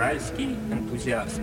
Уральский энтузиаст.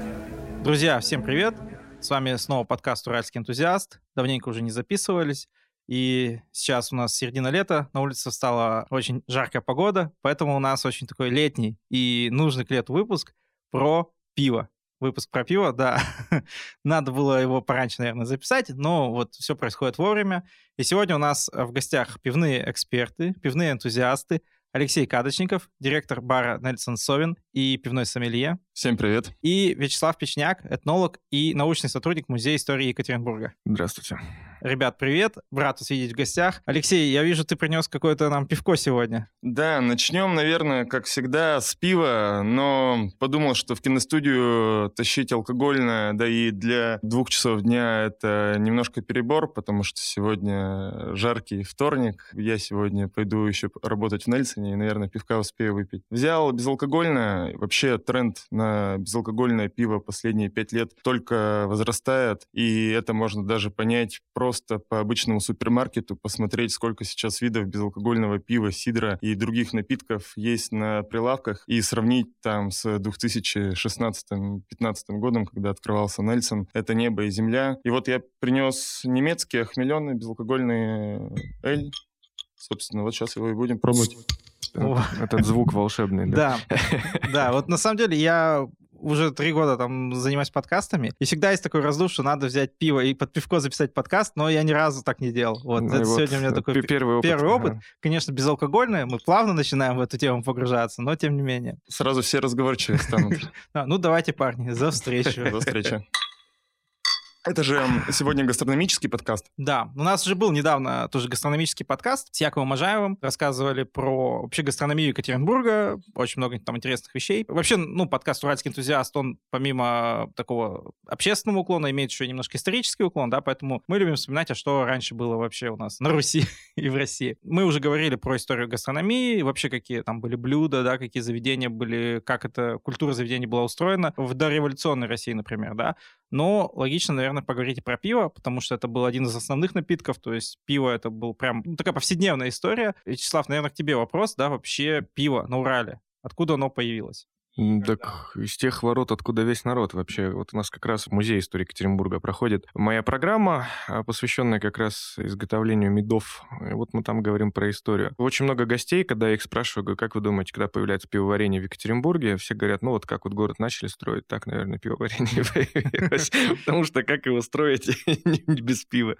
Друзья, всем привет! С вами снова подкаст «Уральский энтузиаст». Давненько уже не записывались. И сейчас у нас середина лета, на улице стала очень жаркая погода, поэтому у нас очень такой летний и нужный к лету выпуск про пиво. Выпуск про пиво, да. Надо было его пораньше, наверное, записать, но вот все происходит вовремя. И сегодня у нас в гостях пивные эксперты, пивные энтузиасты, Алексей Кадочников, директор бара Нельсон Совин и пивной сомелье. Всем привет. И Вячеслав Печняк, этнолог и научный сотрудник Музея истории Екатеринбурга. Здравствуйте. Ребят, привет. Рад вас видеть в гостях. Алексей, я вижу, ты принес какое-то нам пивко сегодня. Да, начнем, наверное, как всегда, с пива, но подумал, что в киностудию тащить алкогольное, да и для двух часов дня это немножко перебор, потому что сегодня жаркий вторник. Я сегодня пойду еще работать в Нельсоне и, наверное, пивка успею выпить. Взял безалкогольное. Вообще тренд на безалкогольное пиво последние пять лет только возрастает, и это можно даже понять просто просто по обычному супермаркету посмотреть, сколько сейчас видов безалкогольного пива, сидра и других напитков есть на прилавках и сравнить там с 2016-2015 годом, когда открывался Нельсон. Это небо и земля. И вот я принес немецкий охмеленный безалкогольный эль. Собственно, вот сейчас его и будем пробовать. Этот звук волшебный, да? Да, да. Вот на самом деле я уже три года там занимаюсь подкастами, и всегда есть такой раздув, что надо взять пиво и под пивко записать подкаст, но я ни разу так не делал. Вот ну, это вот сегодня у меня такой первый опыт. Первый опыт. Ага. Конечно, безалкогольный, мы плавно начинаем в эту тему погружаться, но тем не менее. Сразу все разговорчивые станут. Ну, давайте, парни, за встречу. За встречу. Это же сегодня гастрономический подкаст. Да, у нас уже был недавно тоже гастрономический подкаст с Яковом Можаевым. Рассказывали про вообще гастрономию Екатеринбурга, очень много там интересных вещей. Вообще, ну, подкаст «Уральский энтузиаст», он помимо такого общественного уклона имеет еще немножко исторический уклон, да, поэтому мы любим вспоминать, а что раньше было вообще у нас на Руси и в России. Мы уже говорили про историю гастрономии, вообще какие там были блюда, да, какие заведения были, как эта культура заведений была устроена в дореволюционной России, например, да. Но логично, наверное, поговорить про пиво, потому что это был один из основных напитков, то есть пиво это был прям ну, такая повседневная история. Вячеслав, наверное, к тебе вопрос, да, вообще пиво на Урале, откуда оно появилось? Так из тех ворот, откуда весь народ вообще. Вот у нас как раз музей истории Екатеринбурга проходит моя программа, а, посвященная как раз изготовлению медов. И вот мы там говорим про историю. Очень много гостей, когда я их спрашиваю, говорю, как вы думаете, когда появляется пивоварение в Екатеринбурге, все говорят, ну вот как вот город начали строить, так, наверное, пивоварение появилось. Потому что как его строить без пива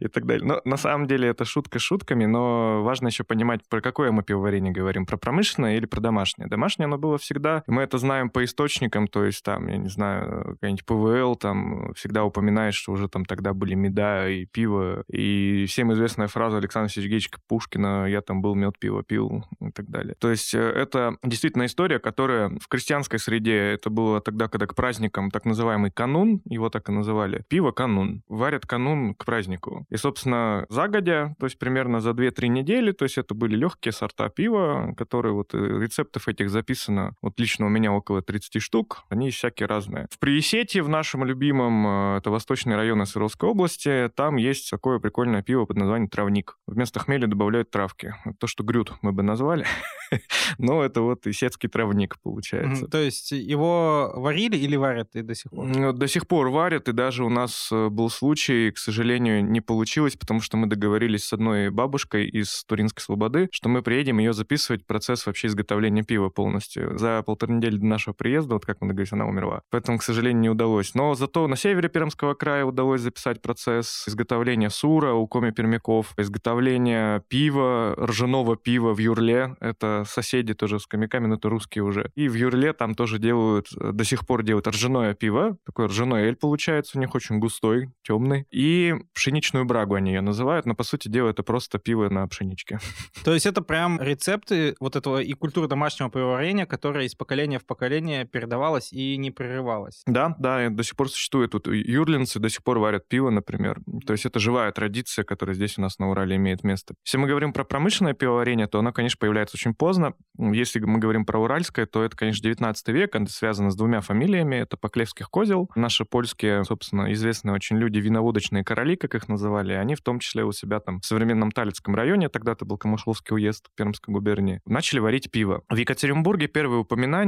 и так далее. Но на самом деле это шутка шутками, но важно еще понимать, про какое мы пивоварение говорим, про промышленное или про домашнее. Домашнее оно было всегда мы это знаем по источникам, то есть там, я не знаю, какая-нибудь ПВЛ там всегда упоминает, что уже там тогда были меда и пиво, и всем известная фраза Александра Сергеевича Пушкина «я там был, мед, пиво пил» и так далее. То есть э, это действительно история, которая в крестьянской среде, это было тогда, когда к праздникам так называемый канун, его так и называли, пиво канун, варят канун к празднику. И, собственно, загодя, то есть примерно за 2-3 недели, то есть это были легкие сорта пива, которые вот э, рецептов этих записано вот лично у меня около 30 штук, они всякие разные. В Приесете, в нашем любимом, э, это восточный район Свердловской области, там есть такое прикольное пиво под названием «Травник». Вместо хмеля добавляют травки. То, что грют мы бы назвали, но это вот исетский травник получается. То есть его варили или варят и до сих пор? До сих пор варят, и даже у нас э, был случай, к сожалению, не получилось, потому что мы договорились с одной бабушкой из Туринской Слободы, что мы приедем ее записывать процесс вообще изготовления пива полностью. За полторы недели до нашего приезда, вот как мы договорились, она умерла. Поэтому, к сожалению, не удалось. Но зато на севере Пермского края удалось записать процесс изготовления сура у коми-пермяков, изготовления пива, ржаного пива в Юрле. Это соседи тоже с комиками, но это русские уже. И в Юрле там тоже делают, до сих пор делают ржаное пиво. Такой ржаной эль получается у них очень густой, темный. И пшеничную брагу они ее называют, но по сути дела это просто пиво на пшеничке. То есть это прям рецепты вот этого и культуры домашнего пивоварения, которая из поколения поколения в поколение передавалось и не прерывалось. Да, да, до сих пор существует. Тут юрлинцы до сих пор варят пиво, например. То есть это живая традиция, которая здесь у нас на Урале имеет место. Если мы говорим про промышленное пивоварение, то оно, конечно, появляется очень поздно. Если мы говорим про Уральское, то это, конечно, 19 век, это связано с двумя фамилиями. Это Поклевских козел. Наши польские, собственно, известные очень люди, виноводочные короли, как их называли, они в том числе у себя там в современном Талицком районе, тогда это был Камышловский уезд Пермской губернии, начали варить пиво. В Екатеринбурге первое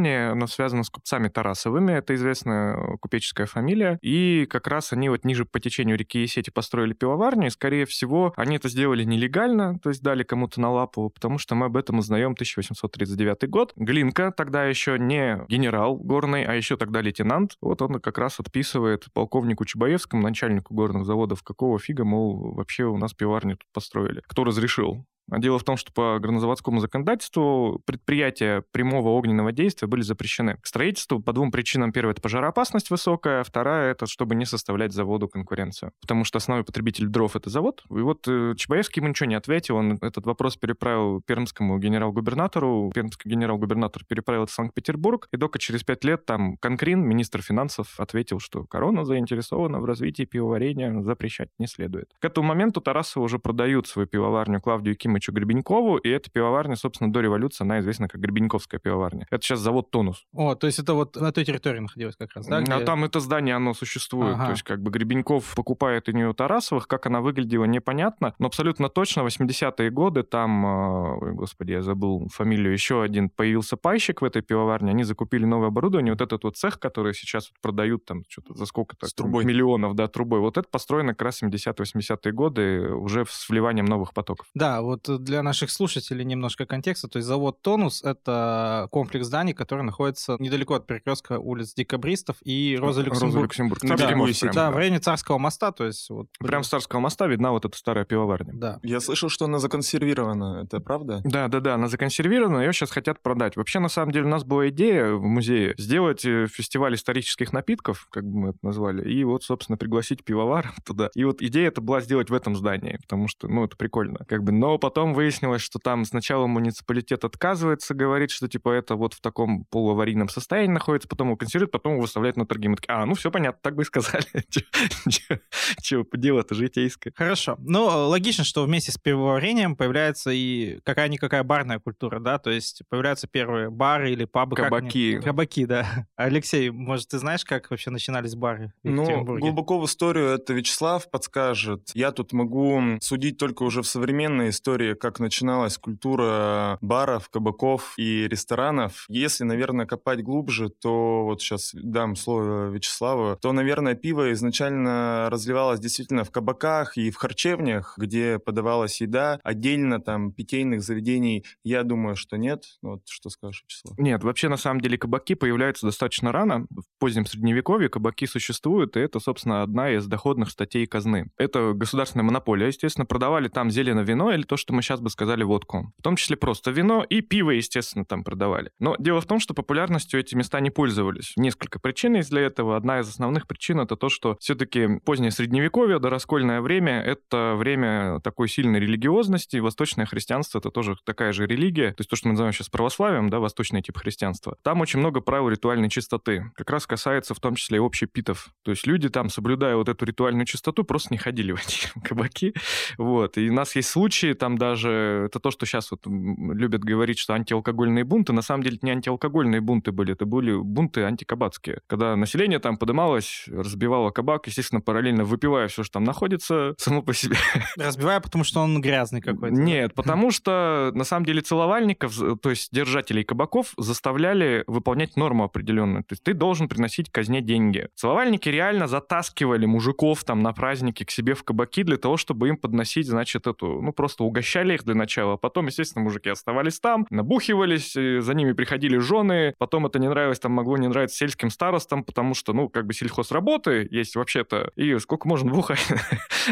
упоминание, оно связано с купцами Тарасовыми, это известная купеческая фамилия, и как раз они вот ниже по течению реки Есети построили пивоварню, и, скорее всего, они это сделали нелегально, то есть дали кому-то на лапу, потому что мы об этом узнаем 1839 год. Глинка, тогда еще не генерал горный, а еще тогда лейтенант, вот он как раз отписывает полковнику Чубаевскому, начальнику горных заводов, какого фига, мол, вообще у нас пиварню тут построили. Кто разрешил? А дело в том, что по горнозаводскому законодательству предприятия прямого огненного действия были запрещены к строительству по двум причинам. Первая — это пожароопасность высокая, вторая — это чтобы не составлять заводу конкуренцию. Потому что основной потребитель дров — это завод. И вот э, Чапаевский ему ничего не ответил, он этот вопрос переправил пермскому генерал-губернатору, пермский генерал-губернатор переправил это в Санкт-Петербург, и только через пять лет там Конкрин, министр финансов, ответил, что корона заинтересована в развитии пивоварения, запрещать не следует. К этому моменту Тарасовы уже продают свою пивоварню Клавдию Кимовичу Ефимовичу Гребенькову, и эта пивоварня, собственно, до революции, она известна как Гребеньковская пивоварня. Это сейчас завод «Тонус». О, то есть это вот на той территории находилось как раз, да? А где- там это здание, оно существует. Ага. То есть как бы Гребеньков покупает у нее Тарасовых, как она выглядела, непонятно, но абсолютно точно 80-е годы там, э, ой, господи, я забыл фамилию, еще один появился пайщик в этой пивоварне, они закупили новое оборудование, вот этот вот цех, который сейчас вот продают там что-то за сколько-то С трубой. миллионов, да, трубой, вот это построено как раз 70-80-е годы уже с вливанием новых потоков. Да, вот для наших слушателей немножко контекста. То есть завод «Тонус» — это комплекс зданий, который находится недалеко от перекрестка улиц Декабристов и Роза Люксембург. Люксембург. Берегу мост Есети. прям, Да, да. в районе Царского моста, то есть вот... Прям с Царского моста видна вот эта старая пивоварня. Да. Я слышал, что она законсервирована. Это правда? Да, да, да, она законсервирована, ее сейчас хотят продать. Вообще, на самом деле, у нас была идея в музее сделать э, фестиваль исторических напитков, как бы мы это назвали, и вот, собственно, пригласить пивоваров туда. И вот идея это была сделать в этом здании, потому что, ну, это прикольно. Как бы, но потом выяснилось, что там сначала муниципалитет отказывается, говорит, что, типа, это вот в таком полуаварийном состоянии находится, потом его консервируют, потом его выставляют на торги. Мы такие, а, ну, все понятно, так бы и сказали. Чего, дело-то житейское. Хорошо. Ну, логично, что вместе с пивоварением появляется и какая-никакая барная культура, да? То есть появляются первые бары или пабы. как они- Кабаки. Кабаки, да. Алексей, может, ты знаешь, как вообще начинались бары в Ну, глубоко в историю это Вячеслав подскажет. Я тут могу судить только уже в современной истории, как начиналась культура баров, кабаков и ресторанов. Если, наверное, копать глубже, то вот сейчас дам слово Вячеславу, то, наверное, пиво изначально разливалось действительно в кабаках и в харчевнях, где подавалась еда. Отдельно там питейных заведений, я думаю, что нет. Вот что скажешь, Вячеслав? Нет, вообще, на самом деле, кабаки появляются достаточно рано. В позднем Средневековье кабаки существуют, и это, собственно, одна из доходных статей казны. Это государственная монополия, естественно. Продавали там зелено вино или то, что мы сейчас бы сказали водку. В том числе просто вино и пиво, естественно, там продавали. Но дело в том, что популярностью эти места не пользовались. Несколько причин есть для этого. Одна из основных причин это то, что все-таки позднее Средневековье, дораскольное время, это время такой сильной религиозности. Восточное христианство это тоже такая же религия. То есть то, что мы называем сейчас православием, да, восточный тип христианства. Там очень много правил ритуальной чистоты. Как раз касается в том числе и общепитов. То есть люди там, соблюдая вот эту ритуальную чистоту, просто не ходили в эти кабаки. Вот. И у нас есть случаи, там даже, это то, что сейчас вот любят говорить, что антиалкогольные бунты, на самом деле это не антиалкогольные бунты были, это были бунты антикабацкие. Когда население там подымалось, разбивало кабак, естественно, параллельно выпивая все, что там находится, само по себе. Разбиваю, потому что он грязный какой-то. Нет, потому что на самом деле целовальников, то есть держателей кабаков, заставляли выполнять норму определенную. То есть ты должен приносить казне деньги. Целовальники реально затаскивали мужиков там на праздники к себе в кабаки для того, чтобы им подносить, значит, эту, ну просто угощали их для начала. Потом, естественно, мужики оставались там, набухивались, э, за ними приходили жены. Потом это не нравилось, там могло не нравиться сельским старостам, потому что, ну, как бы сельхозработы есть вообще-то, и сколько можно бухать.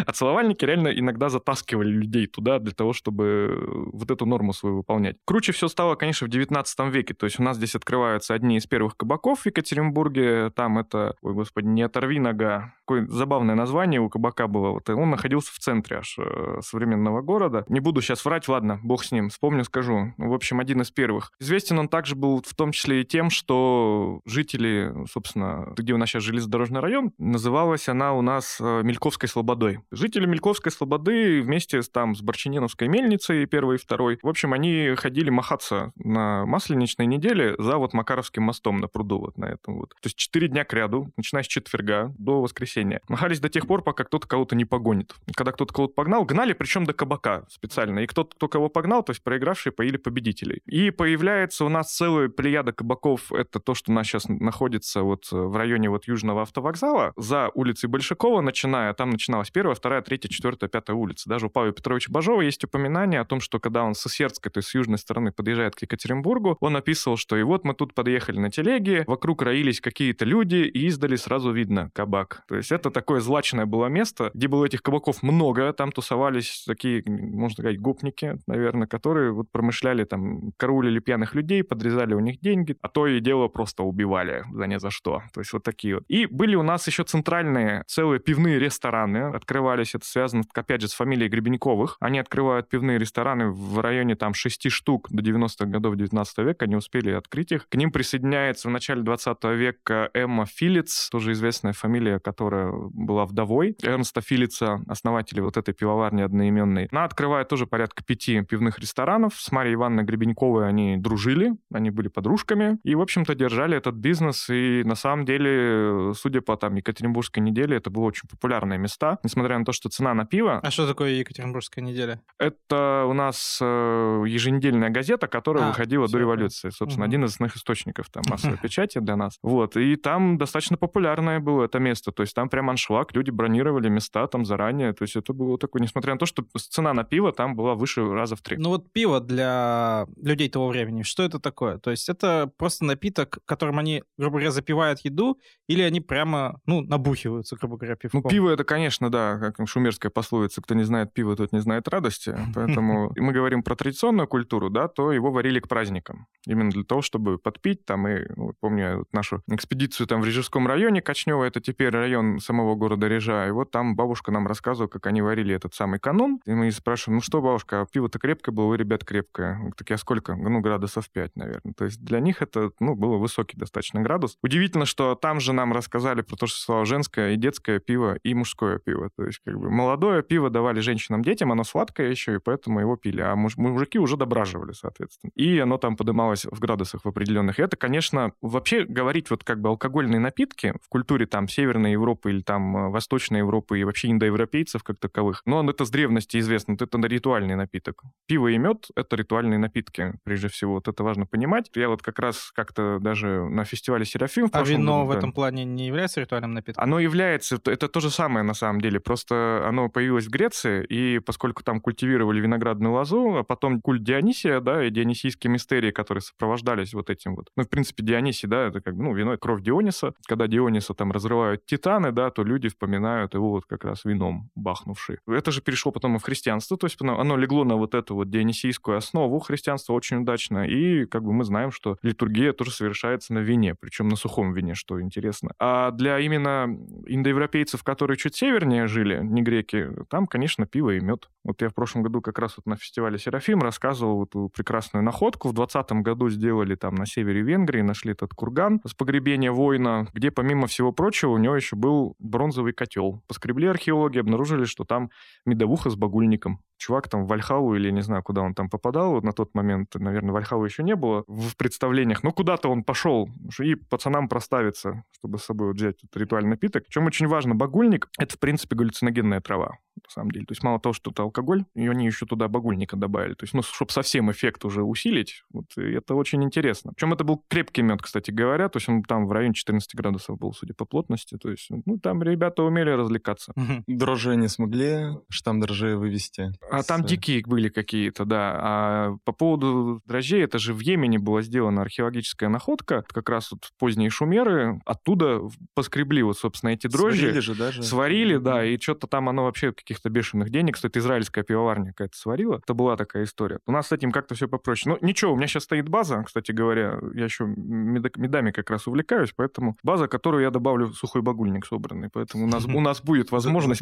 А целовальники реально иногда затаскивали людей туда для того, чтобы вот эту норму свою выполнять. Круче все стало, конечно, в 19 веке. То есть у нас здесь открываются одни из первых кабаков в Екатеринбурге. Там это, ой, господи, не оторви нога. Какое забавное название у кабака было. Вот, он находился в центре аж э, современного города. Не буду сейчас врать, ладно, бог с ним, вспомню, скажу. В общем, один из первых. Известен он также был в том числе и тем, что жители, собственно, где у нас сейчас железнодорожный район, называлась она у нас э, Мельковской Слободой. Жители Мельковской Слободы вместе с, там, с Борчиненовской мельницей первой и второй, в общем, они ходили махаться на масленичной неделе за вот Макаровским мостом на пруду вот на этом вот. То есть четыре дня к ряду, начиная с четверга до воскресенья. Махались до тех пор, пока кто-то кого-то не погонит. Когда кто-то кого-то погнал, гнали, причем до кабака специально. И кто-то, кто кого погнал, то есть проигравшие поили победителей. И появляется у нас целая плеяда кабаков. Это то, что у нас сейчас находится вот в районе вот Южного автовокзала, за улицей Большакова, начиная, там начиналась первая, вторая, третья, четвертая, пятая улица. Даже у Павла Петровича Бажова есть упоминание о том, что когда он со Сердской, то есть с южной стороны подъезжает к Екатеринбургу, он описывал, что и вот мы тут подъехали на телеге, вокруг роились какие-то люди, и издали сразу видно кабак. То есть это такое злачное было место, где было этих кабаков много, там тусовались такие, можно сказать, гопники, наверное, которые вот промышляли там, караулили пьяных людей, подрезали у них деньги, а то и дело просто убивали за не за что. То есть вот такие вот. И были у нас еще центральные целые пивные рестораны, открывались, это связано, опять же, с фамилией Гребеньковых. Они открывают пивные рестораны в районе там шести штук до 90-х годов 19 века, они успели открыть их. К ним присоединяется в начале 20 века Эмма Филиц, тоже известная фамилия, которая была вдовой Эрнста Филица, основателя вот этой пивоварни одноименной. Она открывает тоже порядка пяти пивных ресторанов. С Марией Ивановной Гребеньковой они дружили, они были подружками и, в общем-то, держали этот бизнес. И на самом деле, судя по там Екатеринбургской неделе, это было очень популярные места, несмотря на то, что цена на пиво... А что такое Екатеринбургская неделя? Это у нас э, еженедельная газета, которая А, выходила до революции. Собственно, Мгм. один из основных источников там массовой печати для нас. Вот. И там достаточно популярное было это место. То есть там прям аншлаг, люди бронировали места там заранее. То есть это было такое, несмотря на то, что цена на пиво там была выше раза в три. Ну вот пиво для людей того времени, что это такое? То есть это просто напиток, которым они, грубо говоря, запивают еду, или они прямо, ну, набухиваются, грубо говоря, Ну, пивком? пиво это, конечно, да, как шумерская пословица, кто не знает пива, тот не знает радости. Поэтому мы говорим про традиционную культуру, да, то его варили к праздникам. Именно для того, чтобы подпить там. И ну, помню нашу экспедицию там в Рижском районе, Качнево, это теперь район самого города Рижа. И вот там бабушка нам рассказывала, как они варили этот самый канун. И мы спрашиваем, ну что, бабушка, а пиво-то крепкое было, вы, ребят, крепкое. Такие, а сколько? Ну, градусов 5, наверное. То есть для них это, ну, было высокий достаточно градус. Удивительно, что там же нам рассказали про то, что сказала женское и детское пиво, и мужское пиво. То есть как бы молодое пиво давали женщинам, детям, оно сладкое еще, и поэтому его пили. А муж- мужики уже дображивали, соответственно. И оно там подымалось в градусах в определенных. И это, конечно, вообще говорить вот как бы алкогольные напитки в культуре там Северной Европы или там э, Восточной Европы и вообще индоевропейцев как таковых, но это с древности известно, это ритуальный напиток. Пиво и мед — это ритуальные напитки, прежде всего. Вот это важно понимать. Я вот как раз как-то даже на фестивале Серафим в А вино году, в да. этом плане не является ритуальным напитком? Оно является, это то же самое на самом деле, просто оно появилось в Греции, и поскольку там культивировали виноградную лозу, а потом культ Дионисия, да, и дионисийские мистерии, которые сопровождались вот этим вот. Ну, в принципе, Дионисий, да, это как бы, ну, вино, кровь Диониса. Когда Диониса там разрывают титаны, да, то люди вспоминают его вот как раз вином бахнувший. Это же перешло потом и в христианство, то есть оно, оно легло на вот эту вот дионисийскую основу христианства очень удачно, и как бы мы знаем, что литургия тоже совершается на вине, причем на сухом вине, что интересно. А для именно индоевропейцев, которые чуть севернее жили, не греки, там, конечно, пиво и мед. Вот я в прошлом году как раз вот на фестивале Серафим рассказывал эту прекрасную находку. В 2020 году сделали там на севере Венгрии, нашли этот курган с погребения воина, где, помимо всего прочего, у него еще был бронзовый котел. Поскребли археологи, обнаружили, что там медовуха с багульником. Чувак там в Вальхалу или не знаю, куда он там попадал, вот на тот момент, наверное, Вальхалу еще не было в представлениях, но куда-то он пошел и пацанам проставиться, чтобы с собой вот взять этот ритуальный напиток. Причем очень важно, багульник — это, в принципе, галлюциногенная трава, на самом деле. То есть мало того, что это алкоголь, и они еще туда багульника добавили. То есть, ну, чтобы совсем эффект уже усилить, вот это очень интересно. Причем это был крепкий мед, кстати говоря, то есть он там в районе 14 градусов был, судя по плотности. То есть, ну, там ребята умели развлекаться. Дрожжи не смогли штамм дрожжей вывести. А там дикие были какие-то, да. А по поводу дрожжей, это же в Йемене была сделана археологическая находка. Как раз вот поздние шумеры оттуда поскребли вот, собственно, эти дрожжи. Сварили же даже. Сварили, да, и что-то там оно вообще каких-то бешеных денег. Кстати, израильская пивоварня какая-то сварила. Это была такая история. У нас с этим как-то все попроще. Ну, ничего, у меня сейчас стоит база, кстати говоря. Я еще медами как раз увлекаюсь, поэтому база, которую я добавлю сухой багульник собранный. Поэтому у нас, у нас будет возможность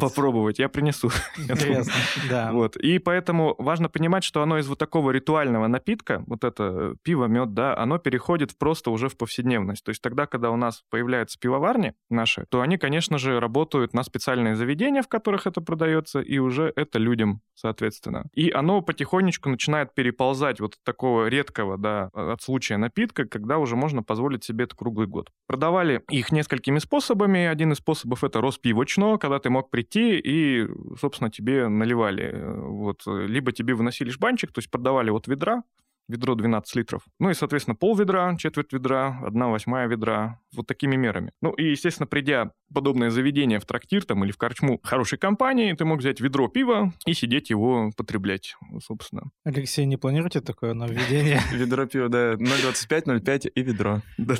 попробовать. Я принесу. Интересно, да. Вот. И поэтому важно понимать, что оно из вот такого ритуального напитка, вот это э, пиво, мед, да, оно переходит просто уже в повседневность. То есть тогда, когда у нас появляются пивоварни наши, то они, конечно же, работают на специальные заведения, в которых это продается, и уже это людям, соответственно. И оно потихонечку начинает переползать вот от такого редкого, да, от случая напитка, когда уже можно позволить себе это круглый год. Продавали их несколькими способами. Один из способов — это Роспивочно, когда ты мог прийти и, собственно, тебе наливали. Вот. Либо тебе выносили жбанчик, то есть продавали вот ведра, ведро 12 литров. Ну и, соответственно, пол ведра, четверть ведра, одна восьмая ведра. Вот такими мерами. Ну и, естественно, придя в подобное заведение в трактир там или в корчму хорошей компании, ты мог взять ведро пива и сидеть его потреблять, собственно. Алексей, не планируете такое нововведение? Ведро пива, да, 0,25, 0,5 и ведро. Да,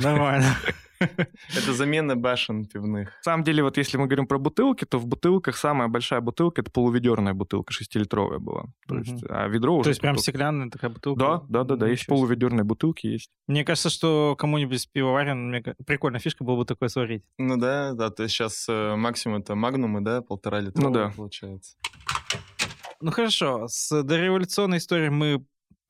нормально. Это замена башен пивных. На самом деле, вот если мы говорим про бутылки, то в бутылках самая большая бутылка — это полуведерная бутылка, шестилитровая была. То есть, а ведро уже... То есть прям стеклянная такая бутылка? Да, да, да, да, есть полуведерные бутылки, есть. Мне кажется, что кому-нибудь с пивоварен прикольная фишка было бы такое сварить. Ну да, да, то есть сейчас э, максимум это магнумы, да, полтора литра ну, да. получается. Ну хорошо, с дореволюционной историей мы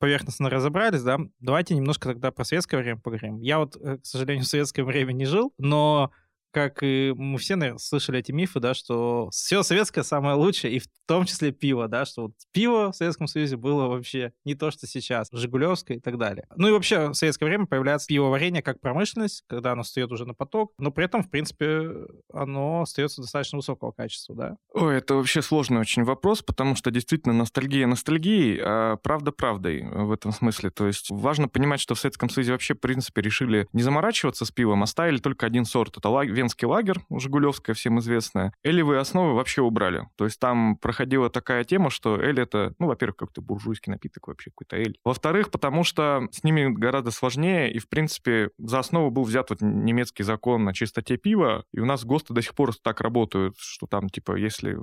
поверхностно разобрались, да, давайте немножко тогда про советское время поговорим. Я вот, э, к сожалению, в советское время не жил, но как и мы все, наверное, слышали эти мифы, да, что все советское самое лучшее, и в том числе пиво, да, что вот пиво в Советском Союзе было вообще не то, что сейчас, Жигулевское и так далее. Ну и вообще в советское время появляется пивоварение как промышленность, когда оно встает уже на поток, но при этом, в принципе, оно остается достаточно высокого качества, да. Ой, это вообще сложный очень вопрос, потому что действительно ностальгия ностальгией, а правда правдой в этом смысле. То есть важно понимать, что в Советском Союзе вообще, в принципе, решили не заморачиваться с пивом, оставили только один сорт. Это венский лагерь, Жигулевская, всем известная, элевые основы вообще убрали. То есть там проходила такая тема, что эль это, ну, во-первых, как-то буржуйский напиток вообще, какой-то эль. Во-вторых, потому что с ними гораздо сложнее, и, в принципе, за основу был взят вот немецкий закон о чистоте пива, и у нас ГОСТы до сих пор так работают, что там, типа, если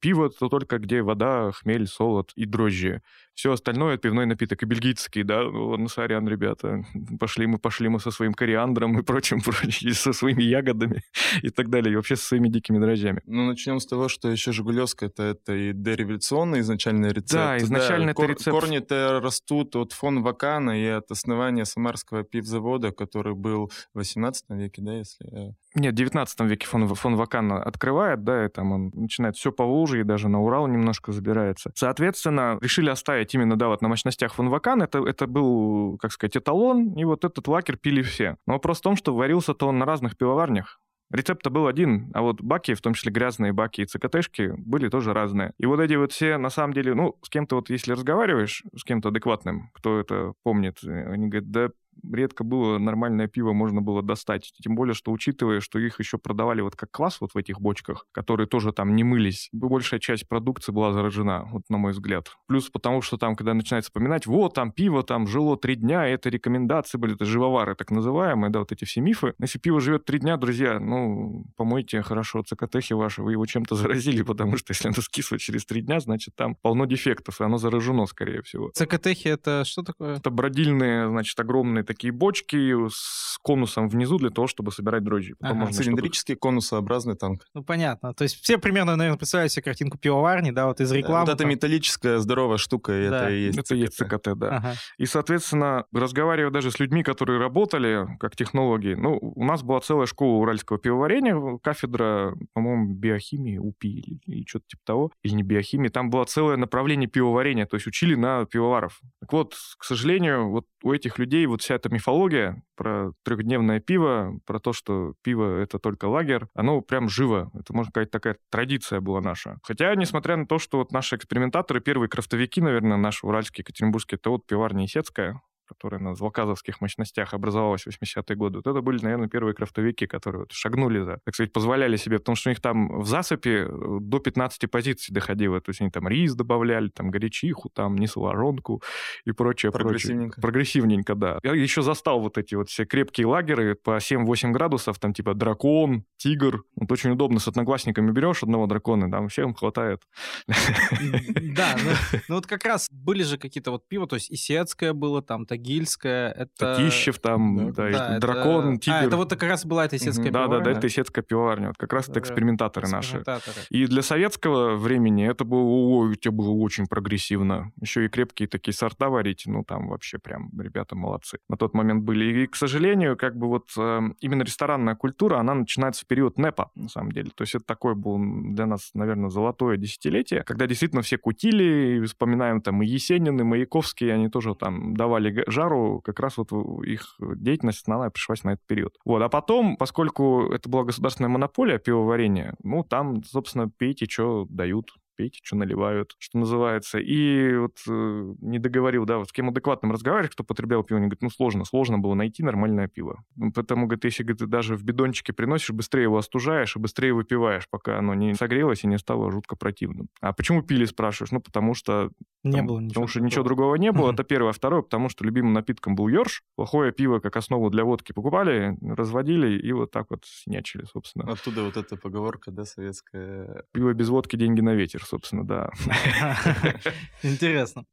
пиво, то только где вода, хмель, солод и дрожжи. Все остальное — пивной напиток. И бельгийский, да, ну, ну, сорян, ребята, пошли мы, пошли мы со своим кориандром и прочим, прочим, со своими ягодами и так далее, и вообще со своими дикими дрожжами. Ну, начнем с того, что еще Жигулевская это, это и дореволюционный изначальный рецепт. Да, изначально да, это кор- рецепт. Корни-то растут от фон Вакана и от основания Самарского пивзавода, который был в 18 веке, да, если... Нет, в 19 веке фон, фон Вакан открывает, да, и там он начинает все по Волжье, и даже на Урал немножко забирается. Соответственно, решили оставить именно, да, вот на мощностях фон Вакан, это, это был, как сказать, эталон, и вот этот лакер пили все. Но вопрос в том, что варился-то он на разных пивоварнях. Рецепт-то был один, а вот баки, в том числе грязные баки и ЦКТшки, были тоже разные. И вот эти вот все, на самом деле, ну, с кем-то вот, если разговариваешь, с кем-то адекватным, кто это помнит, они говорят, да редко было нормальное пиво можно было достать. Тем более, что учитывая, что их еще продавали вот как класс вот в этих бочках, которые тоже там не мылись, большая часть продукции была заражена, вот на мой взгляд. Плюс потому, что там, когда начинают вспоминать, вот там пиво там жило три дня, это рекомендации были, это живовары так называемые, да, вот эти все мифы. Если пиво живет три дня, друзья, ну, помойте хорошо цикатехи ваши, вы его чем-то заразили, потому что если оно скисло через три дня, значит, там полно дефектов, и оно заражено, скорее всего. Цикатехи это что такое? Это бродильные, значит, огромные такие бочки с конусом внизу для того, чтобы собирать дрожжи. Потом ага. можно Цилиндрический чтобы... конусообразный танк. Ну, понятно. То есть все примерно, наверное, представляют себе картинку пивоварни, да, вот из рекламы. Вот эта металлическая здоровая штука, и да. это и есть Это ЦКТ. есть ЦКТ, да. Ага. И, соответственно, разговаривая даже с людьми, которые работали как технологи, ну, у нас была целая школа уральского пивоварения, кафедра, по-моему, биохимии, УПИ или, или что-то типа того, или не биохимии, там было целое направление пивоварения, то есть учили на пивоваров. Так вот, к сожалению, вот у этих людей вот вся эта мифология про трехдневное пиво, про то, что пиво — это только лагерь, оно прям живо. Это, можно сказать, такая традиция была наша. Хотя, несмотря на то, что вот наши экспериментаторы, первые крафтовики, наверное, наши уральские, екатеринбургские, это вот пиварня Исецкая, которая на Звуказовских мощностях образовалась в 80-е годы, вот это были, наверное, первые крафтовики, которые вот шагнули за, так сказать, позволяли себе, потому что у них там в засыпе э, до 15 позиций доходило, то есть они там рис добавляли, там горячиху, там несолоронку и прочее, Прогрессивненько. прочее. Прогрессивненько, да. Я еще застал вот эти вот все крепкие лагеры по 7-8 градусов, там типа дракон, тигр. Вот очень удобно с одноклассниками берешь одного дракона, там всем хватает. Да, ну, ну вот как раз были же какие-то вот пиво, то есть Исетское было, там Тагильское, это... Татищев там, да, Да, это- дракон, тигр. А, это вот как раз была эта Исетская Мгм. Да, да, да, пивоварня. это исетская пивоварня. Вот как раз это Да, экспериментаторы наши. Экспериментаторы. И для советского времени это было, ой, у тебя было очень прогрессивно. Еще и крепкие такие сорта варить, ну, там вообще прям ребята молодцы. На тот момент были. И, к сожалению, как бы вот э, именно ресторанная культура, она начинается в период НЭПа, на самом деле. То есть это такое было для нас, наверное, золотое десятилетие, когда действительно все кутили, и вспоминаем там и Есенин, и Маяковский, они тоже там давали жару, как раз вот их деятельность основная пришлась на этот период. Вот, а потом, поскольку это была государственная монополия пивоварения, ну, там, собственно, пейте, что дают, пейте, что наливают, что называется. И вот э, не договорил, да, вот с кем адекватным разговариваешь, кто потреблял пиво, они говорят, ну, сложно, сложно было найти нормальное пиво. Ну, Потому, говорит, если, говорит, ты даже в бидончике приносишь, быстрее его остужаешь и быстрее выпиваешь, пока оно не согрелось и не стало жутко противным. А почему пили, спрашиваешь? Ну, потому что Не Потому- было ничего. Потому что такого. ничего другого не было, Мгм. это первое. А второе, потому что любимым напитком был Йорш. Плохое пиво как основу для водки покупали, разводили и вот так вот снячили, собственно. Оттуда вот эта поговорка, да, советская. Пиво без водки, деньги на ветер, собственно, да. Интересно.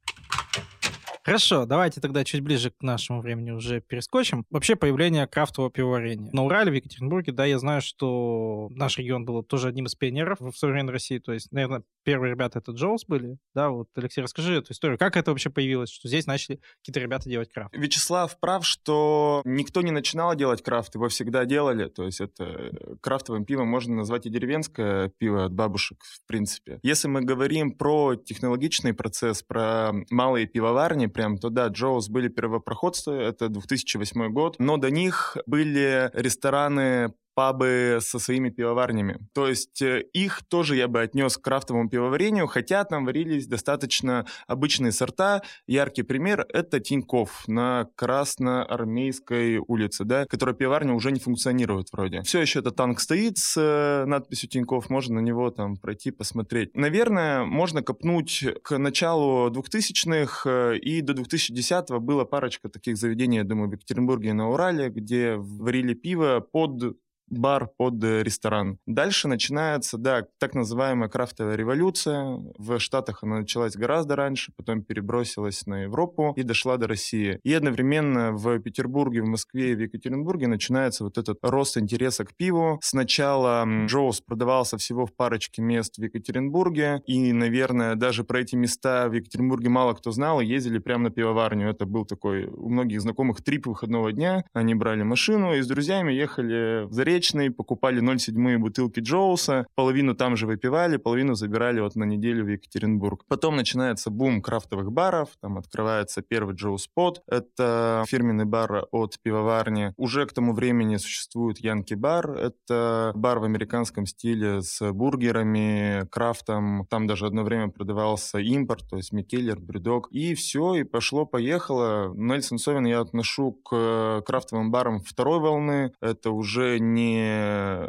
Хорошо, давайте тогда чуть ближе к нашему времени уже перескочим. Вообще появление крафтового пивоварения. На Урале, в Екатеринбурге, да, я знаю, что наш регион был тоже одним из пионеров в современной России. То есть, наверное, первые ребята это Джоус были. Да, вот, Алексей, расскажи эту историю. Как это вообще появилось, что здесь начали какие-то ребята делать крафт? Вячеслав прав, что никто не начинал делать крафт, его всегда делали. То есть это э, крафтовым пивом можно назвать и деревенское пиво от бабушек, в принципе. Если мы говорим про технологичный процесс, про малые пивоварни, прям, то да, Джоус были первопроходцы, это 2008 год, но до них были рестораны пабы со своими пивоварнями. То есть э, их тоже я бы отнес к крафтовому пивоварению, хотя там варились достаточно обычные сорта. Яркий пример — это Тиньков на Красноармейской улице, да, которая пивоварня уже не функционирует вроде. Все еще этот танк стоит с э, надписью Тиньков, можно на него там пройти, посмотреть. Наверное, можно копнуть к началу 2000-х э, и до 2010-го было парочка таких заведений, я думаю, в Екатеринбурге и на Урале, где варили пиво под бар под э, ресторан. Дальше начинается, да, так называемая крафтовая революция. В Штатах она началась гораздо раньше, потом перебросилась на Европу и дошла до России. И одновременно в Петербурге, в Москве и в Екатеринбурге начинается вот этот рост интереса к пиву. Сначала Джоус продавался всего в парочке мест в Екатеринбурге, и, наверное, даже про эти места в Екатеринбурге мало кто знал, ездили прямо на пивоварню. Это был такой у многих знакомых трип выходного дня. Они брали машину и с друзьями ехали в Заречный, покупали 0,7 бутылки Джоуса, половину там же выпивали, половину забирали вот на неделю в Екатеринбург. Потом начинается бум крафтовых баров, там открывается первый Джоу Спот, это фирменный бар от пивоварни. Уже к тому времени существует Янки бар, это бар в американском стиле с бургерами, крафтом, там даже одно время продавался импорт, то есть Микеллер, Брюдок, и все, и пошло-поехало. Нельсон Совин я отношу к крафтовым барам второй волны, это уже не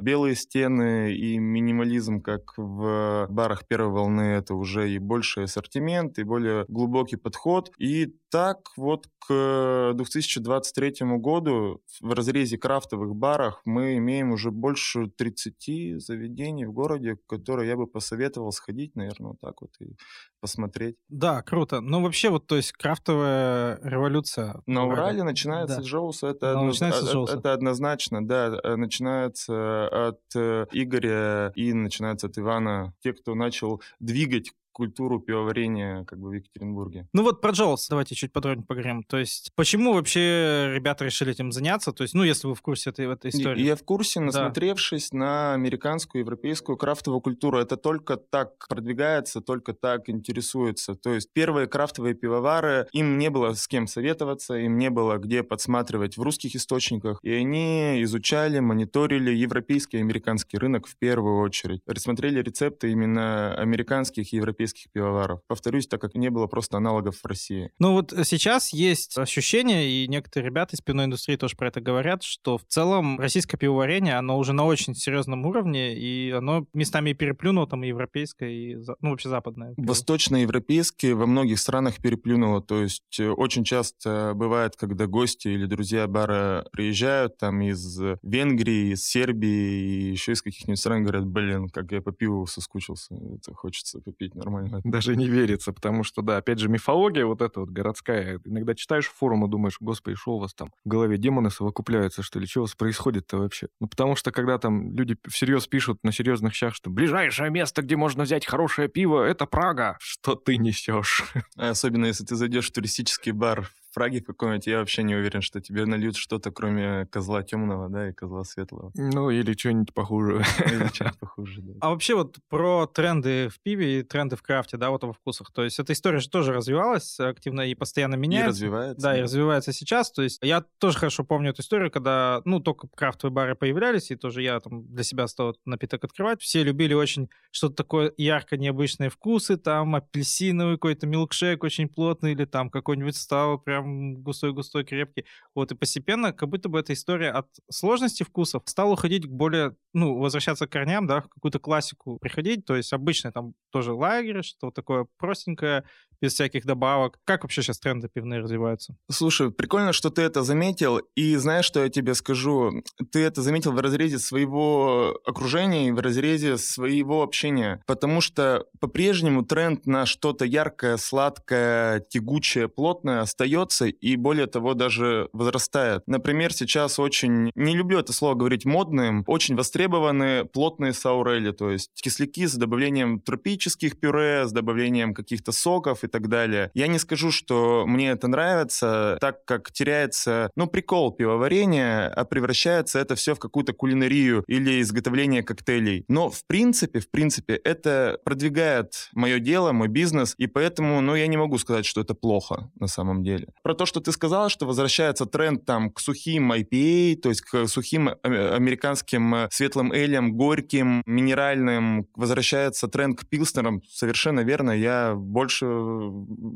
белые стены и минимализм, как в барах первой волны, это уже и больший ассортимент, и более глубокий подход. И так вот к 2023 году в разрезе крафтовых барах мы имеем уже больше 30 заведений в городе, в которые я бы посоветовал сходить, наверное, вот так вот и посмотреть. Да, круто. Ну, вообще, вот, то есть, крафтовая революция. На Урале начинается Да. с Джоуса, это, одно- начинается с э- Джоуса. это однозначно, да, э, начинается от э, Игоря и начинается от Ивана, те, кто начал двигать культуру пивоварения как бы в Екатеринбурге. Ну вот про Джоус давайте чуть подробнее поговорим. То есть, почему вообще ребята решили этим заняться? То есть, ну, если вы в курсе этой, этой истории. Я в курсе, насмотревшись на американскую, европейскую крафтовую культуру. Это только так продвигается, только так интересуется. То есть первые крафтовые пивовары, им не было с кем советоваться, им не было где подсматривать в русских источниках. И они изучали, мониторили европейский и американский рынок в первую очередь. Рассмотрели рецепты именно американских и европейских европейских пивоваров. Повторюсь, так как не было просто аналогов в России. Ну вот сейчас есть ощущение, и некоторые ребята из пивной индустрии тоже про это говорят, что в целом российское пивоварение, оно уже на очень серьезном уровне, и оно местами переплюнуло там и европейское, и ну, вообще западное. Пиво. Восточноевропейские во многих странах переплюнуло. То есть э, очень часто бывает, когда гости или друзья бара приезжают там из Венгрии, из Сербии и еще из каких-нибудь стран, говорят, блин, как я по пиву соскучился. Это хочется попить нормально. Даже не верится, потому что, да, опять же, мифология вот эта вот городская. Иногда читаешь форум и думаешь, господи, что у вас там в голове демоны совокупляются, что ли? Что у вас происходит-то вообще? Ну, потому что когда там люди всерьез пишут на серьезных щах, что ближайшее место, где можно взять хорошее пиво, это Прага. Что ты несешь? Особенно, если ты зайдешь в туристический бар Праге какой-нибудь, я вообще не уверен, что тебе нальют что-то, кроме козла темного, да, и козла светлого. Ну, или что-нибудь похуже. Или что-нибудь похуже, да. А вообще вот про тренды в пиве и тренды в крафте, да, вот во вкусах. То есть эта история же тоже развивалась активно и постоянно меняется. И развивается. Да, и развивается сейчас. То есть я тоже хорошо помню эту историю, когда, ну, только крафтовые бары появлялись, и тоже я там для себя стал напиток открывать. Все любили очень что-то такое ярко необычные вкусы, там апельсиновый какой-то милкшейк очень плотный, или там какой-нибудь стал прям прям густой-густой, крепкий. Вот, и постепенно, как будто бы эта история от сложности вкусов стала уходить к более, ну, возвращаться к корням, да, в какую-то классику приходить, то есть обычно там тоже лагерь, что такое простенькое, без всяких добавок. Как вообще сейчас тренды пивные развиваются? Слушай, прикольно, что ты это заметил. И знаешь, что я тебе скажу? Ты это заметил в разрезе своего окружения и в разрезе своего общения. Потому что по-прежнему тренд на что-то яркое, сладкое, тягучее, плотное остается и, более того, даже возрастает. Например, сейчас очень, не люблю это слово говорить модным, очень востребованы плотные саурели, то есть кисляки с добавлением тропических пюре, с добавлением каких-то соков и так далее. Я не скажу, что мне это нравится, так как теряется, ну, прикол пивоварения, а превращается это все в какую-то кулинарию или изготовление коктейлей. Но, в принципе, в принципе, это продвигает мое дело, мой бизнес, и поэтому, ну, я не могу сказать, что это плохо на самом деле. Про то, что ты сказала, что возвращается тренд там к сухим IPA, то есть к сухим э, американским э, светлым элем, горьким, минеральным, возвращается тренд к пилснерам, совершенно верно. Я больше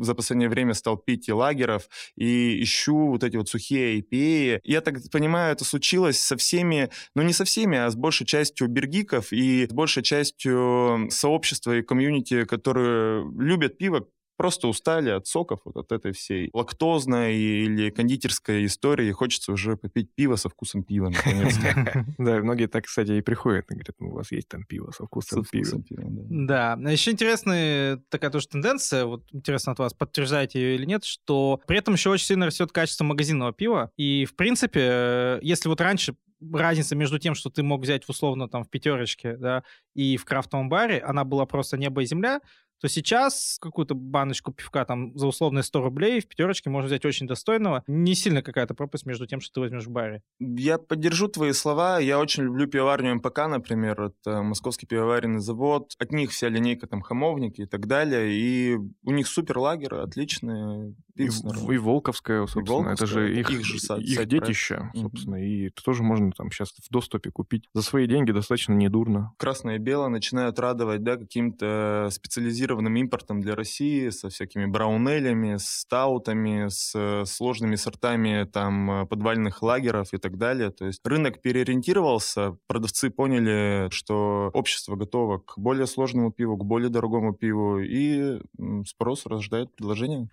за последнее время стал пить и лагеров, и ищу вот эти вот сухие IPA. Я так понимаю, это случилось со всеми, ну не со всеми, а с большей частью бергиков и с большей частью сообщества и комьюнити, которые любят пиво, просто устали от соков, вот от этой всей лактозной или кондитерской истории, и хочется уже попить пиво со вкусом пива, наконец-то. Да, многие так, кстати, и приходят и говорят, ну, у вас есть там пиво со вкусом пива. Да, еще интересная такая тоже тенденция, вот интересно от вас, подтверждаете ее или нет, что при этом еще очень сильно растет качество магазинного пива, и, в принципе, э, если вот раньше разница между тем, что ты мог взять условно там в пятерочке, да, и в крафтовом баре, она была просто небо и земля, то сейчас какую-то баночку пивка там за условные 100 рублей в пятерочке можно взять очень достойного. Не сильно какая-то пропасть между тем, что ты возьмешь в баре. Я поддержу твои слова. Я очень люблю пивоварню МПК, например. Это Московский пивоваренный завод. От них вся линейка там хамовники и так далее. И у них супер лагеры, отличные. И, и Волковская, собственно, и Волковская, это же их, их, же сайт, их детище, собственно, mm-hmm. и это тоже можно там сейчас в доступе купить. За свои деньги достаточно недурно. Красное и белое начинают радовать, да, каким-то специализированным импортом для России со всякими браунелями, с стаутами, с э, сложными сортами там э, подвальных лагеров и так далее. То есть рынок переориентировался, продавцы поняли, что общество готово к более сложному пиву, к более дорогому пиву, и спрос рождает предложение.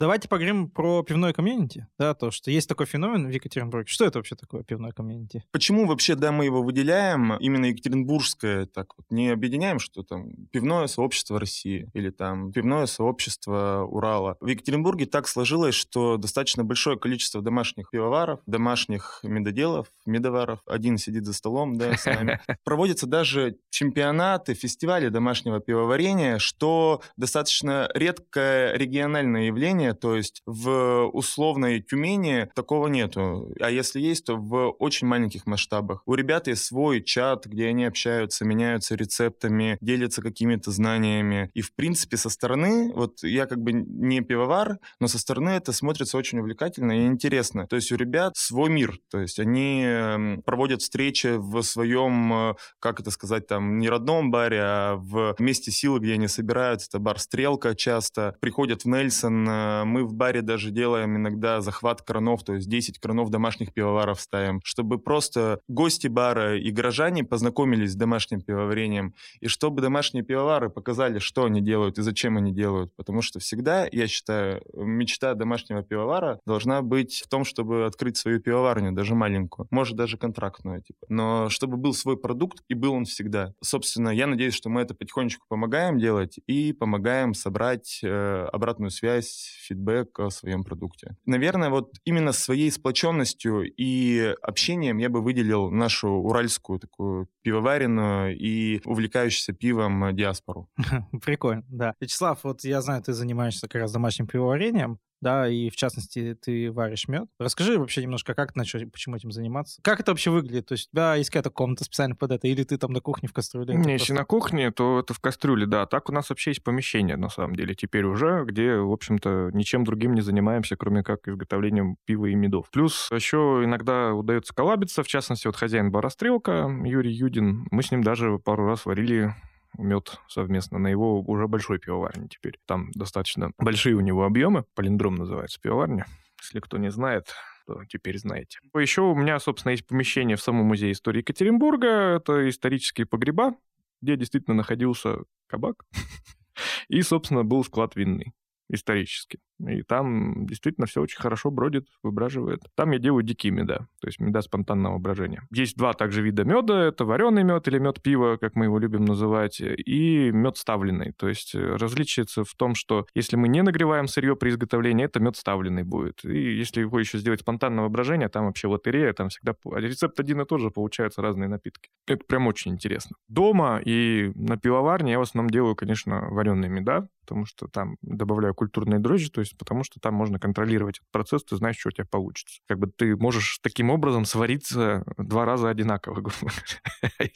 Давайте поговорим про пивное комьюнити. Да, то, что есть такой феномен в Екатеринбурге. Что это вообще такое пивное комьюнити? Почему вообще, да, мы его выделяем, именно екатеринбургское, так вот, не объединяем, что там пивное сообщество России или там пивное сообщество Урала. В Екатеринбурге так сложилось, что достаточно большое количество домашних пивоваров, домашних медоделов, медоваров. Один сидит за столом, да, с нами. Проводятся даже чемпионаты, фестивали домашнего пивоварения, что достаточно редкое региональное явление, пивоварения, то есть в условной Тюмени такого нету. А если есть, то в очень маленьких масштабах. У ребят есть свой чат, где они общаются, меняются рецептами, делятся какими-то знаниями. И, в принципе, со стороны, вот я как бы не пивовар, но со стороны это смотрится очень увлекательно и интересно. То есть у ребят свой мир, то есть они эм, проводят встречи в своем, э, как это сказать, там, не родном баре, а в месте силы, где они собираются. Это бар «Стрелка» часто. Приходят в Нельсон. Э, мы в баре даже делаем иногда захват кранов, то есть 10 кранов домашних пивоваров ставим, чтобы просто гости бара и горожане познакомились с домашним пивоварением, и чтобы домашние пивовары показали, что они делают и зачем они делают. Потому что всегда, я считаю, мечта домашнего пивовара должна быть в том, чтобы открыть свою пивоварню, даже маленькую, может, даже контрактную, типа. Но чтобы был свой продукт, и был он всегда. Собственно, я надеюсь, что мы это потихонечку помогаем делать и помогаем собрать э, обратную связь, фидбэк о своем продукте. Наверное, вот именно своей сплоченностью и общением я бы выделил нашу уральскую такую пивоваренную и увлекающуюся пивом диаспору. Прикольно, да. Вячеслав, вот я знаю, ты занимаешься как раз домашним пивоварением да, и в частности ты варишь мед. Расскажи вообще немножко, как ты начал, почему этим заниматься? Как это вообще выглядит? То есть у тебя есть какая-то комната специально под это, или ты там на кухне в кастрюле? Не, если на кухне, то это в кастрюле, да. Так у нас вообще есть помещение, на самом деле, теперь уже, где, в общем-то, ничем другим не занимаемся, кроме как изготовлением пива и медов. Плюс еще иногда удается коллабиться, в частности, вот хозяин бара «Стрелка» Юрий Юдин, мы с ним даже пару раз варили мед совместно на его уже большой пивоварне теперь. Там достаточно большие у него объемы. Полиндром называется пивоварня. Если кто не знает, то теперь знаете. Еще у меня, собственно, есть помещение в самом музее истории Екатеринбурга. Это исторические погреба, где действительно находился кабак. И, собственно, был склад винный исторически. И там действительно все очень хорошо бродит, выбраживает. Там я делаю дикие меда, то есть меда спонтанного брожения. Есть два также вида меда. Это вареный мед или мед пива, как мы его любим называть, и мед ставленный. То есть э, различие в том, что если мы не нагреваем сырье при изготовлении, это мед ставленный будет. И если его еще сделать спонтанного брожения, там вообще лотерея, там всегда рецепт один и тот же, получаются разные напитки. Это прям очень интересно. Дома и на пивоварне я в основном делаю, конечно, вареные меда, потому что там добавляю культурные дрожжи, то есть потому что там можно контролировать этот процесс, ты знаешь, что у тебя получится. Как бы ты можешь таким образом свариться два раза одинаково, говоря.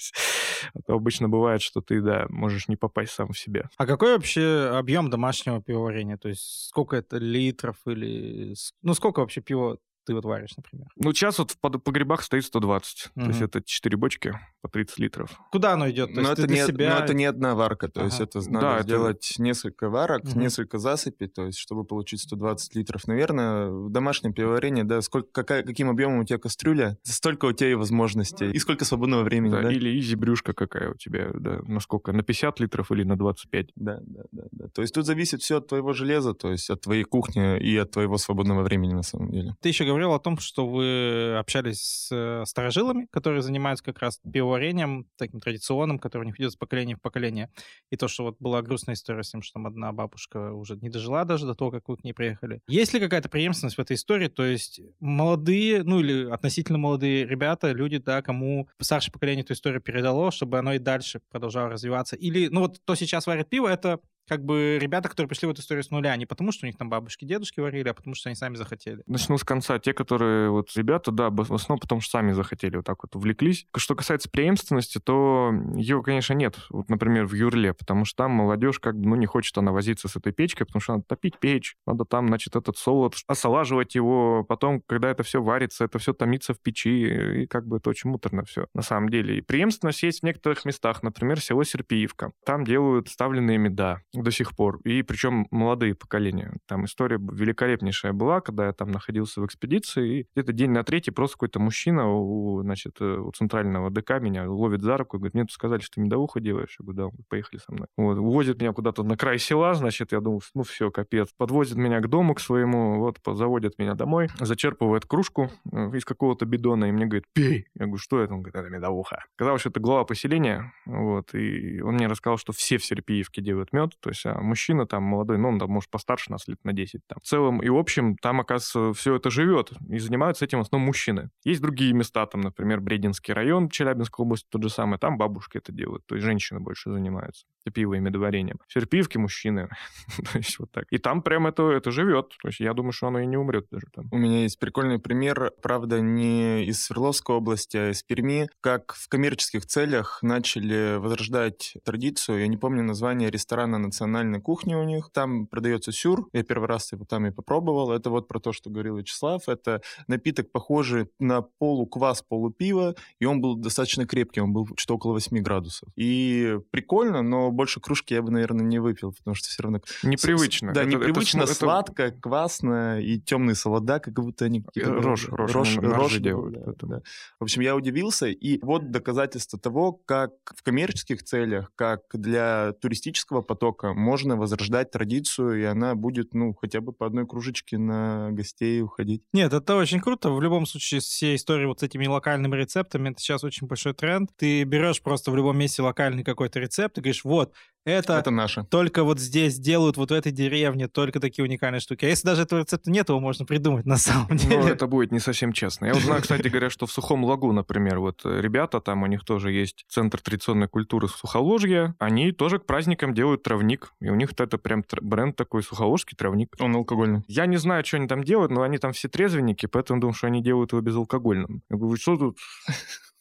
А обычно бывает, что ты, да, можешь не попасть сам в себя. А какой вообще объем домашнего пивоварения? То есть сколько это литров или... Ну, сколько вообще пива ты вот варишь, например? Ну, сейчас вот в погребах стоит 120. Угу. То есть это 4 бочки по 30 литров. Куда оно идет? То но, это не, себя... но это не одна варка. То ага. есть это надо да, сделать это... несколько варок, угу. несколько засыпей, то есть чтобы получить 120 литров. Наверное, в домашнем пивоварении, да, сколько, какая, каким объемом у тебя кастрюля, столько у тебя и возможностей. И сколько свободного времени, да? да? Или изи брюшка какая у тебя, да, насколько, на 50 литров или на 25. Да, да, да, да. То есть тут зависит все от твоего железа, то есть от твоей кухни и от твоего свободного времени на самом деле. Ты еще говорил о том, что вы общались с э, старожилами, которые занимаются как раз пивоварением, таким традиционным, который у них идет с поколения в поколение. И то, что вот была грустная история с тем, что там одна бабушка уже не дожила даже до того, как вы к ней приехали. Есть ли какая-то преемственность в этой истории? То есть молодые, ну или относительно молодые ребята, люди, да, кому старшее поколение эту историю передало, чтобы оно и дальше продолжало развиваться? Или, ну вот то сейчас варит пиво, это как бы ребята, которые пришли в эту историю с нуля, не потому, что у них там бабушки, дедушки варили, а потому, что они сами захотели. Начну с конца. Те, которые вот ребята, да, в основном потому, что сами захотели, вот так вот увлеклись. Что касается преемственности, то ее, конечно, нет. Вот, например, в Юрле, потому что там молодежь как бы, ну, не хочет она возиться с этой печкой, потому что надо топить печь, надо там, значит, этот солод, осолаживать его, потом, когда это все варится, это все томится в печи, и как бы это очень муторно все на самом деле. И преемственность есть в некоторых местах, например, село Серпиевка. Там делают ставленные меда до сих пор. И причем молодые поколения. Там история великолепнейшая была, когда я там находился в экспедиции, и где-то день на третий просто какой-то мужчина у, значит, э, у центрального ДК меня ловит за руку и говорит, мне тут сказали, что ты медовуху делаешь. Я говорю, да, поехали со мной. Вот, увозит меня куда-то на край села, значит, я думал, ну все, капец. Подвозит меня к дому, к своему, вот, заводит меня домой, зачерпывает кружку э, из какого-то бидона, и мне говорит, пей. Я говорю, что это? Он говорит, это медовуха. Казалось, что это глава поселения, вот, и он мне рассказал, что все в Серпиевке делают мед, То есть а мужчина там молодой, ну, он там, может, постарше нас лет на 10 там. В целом и в общем, там, оказывается, все это живет, и занимаются этим в основном мужчины. Есть другие места, там, например, Брединский район, Челябинской области, тот же самый, там бабушки это делают, то есть женщины больше занимаются пиво и медоварением. Серпивки мужчины. то есть вот так. И там прям это, это живет. То есть я думаю, что оно и не умрет даже там. У меня есть прикольный пример, правда, не из Свердловской области, а из Перми, как в коммерческих целях начали возрождать традицию. Я не помню название ресторана национальной кухни у них. Там продается сюр. Я первый раз его там и попробовал. Это вот про то, что говорил Вячеслав. Это напиток, похожий на полуквас, полупиво, и он был достаточно крепкий. Он был что-то около 8 градусов. И прикольно, но больше кружки я бы, наверное, не выпил, потому что все равно... Непривычно. Да, Это- непривычно, это- это- сладко, квасно, и темные солода, как будто они какие-то... Э, рожь, рожь, рожь, рожь делают, да, да. В общем, я удивился, и вот доказательство того, как в коммерческих целях, как для туристического потока можно возрождать традицию, и она будет, ну, хотя бы по одной кружечке на гостей уходить. Нет, это очень круто. В любом случае, все истории вот с этими локальными рецептами, это сейчас очень большой тренд. Ты берешь просто в любом месте локальный какой-то рецепт и говоришь, вот, это, Это наше. только вот здесь делают, вот в этой деревне, только такие уникальные штуки. А если даже этого рецепта нет, его можно придумать на самом деле. Ну, это будет не совсем честно. Я знаю, кстати говоря, что в Сухом Лагу, например, вот э, ребята, там у них тоже есть Центр традиционной культуры Сухоложья, они тоже к праздникам делают травник, и у них это прям бренд такой, Сухоложский травник. Он алкогольный. Я не знаю, что они там делают, но они там все трезвенники, поэтому думаю, что они делают его безалкогольным. Я говорю, что тут...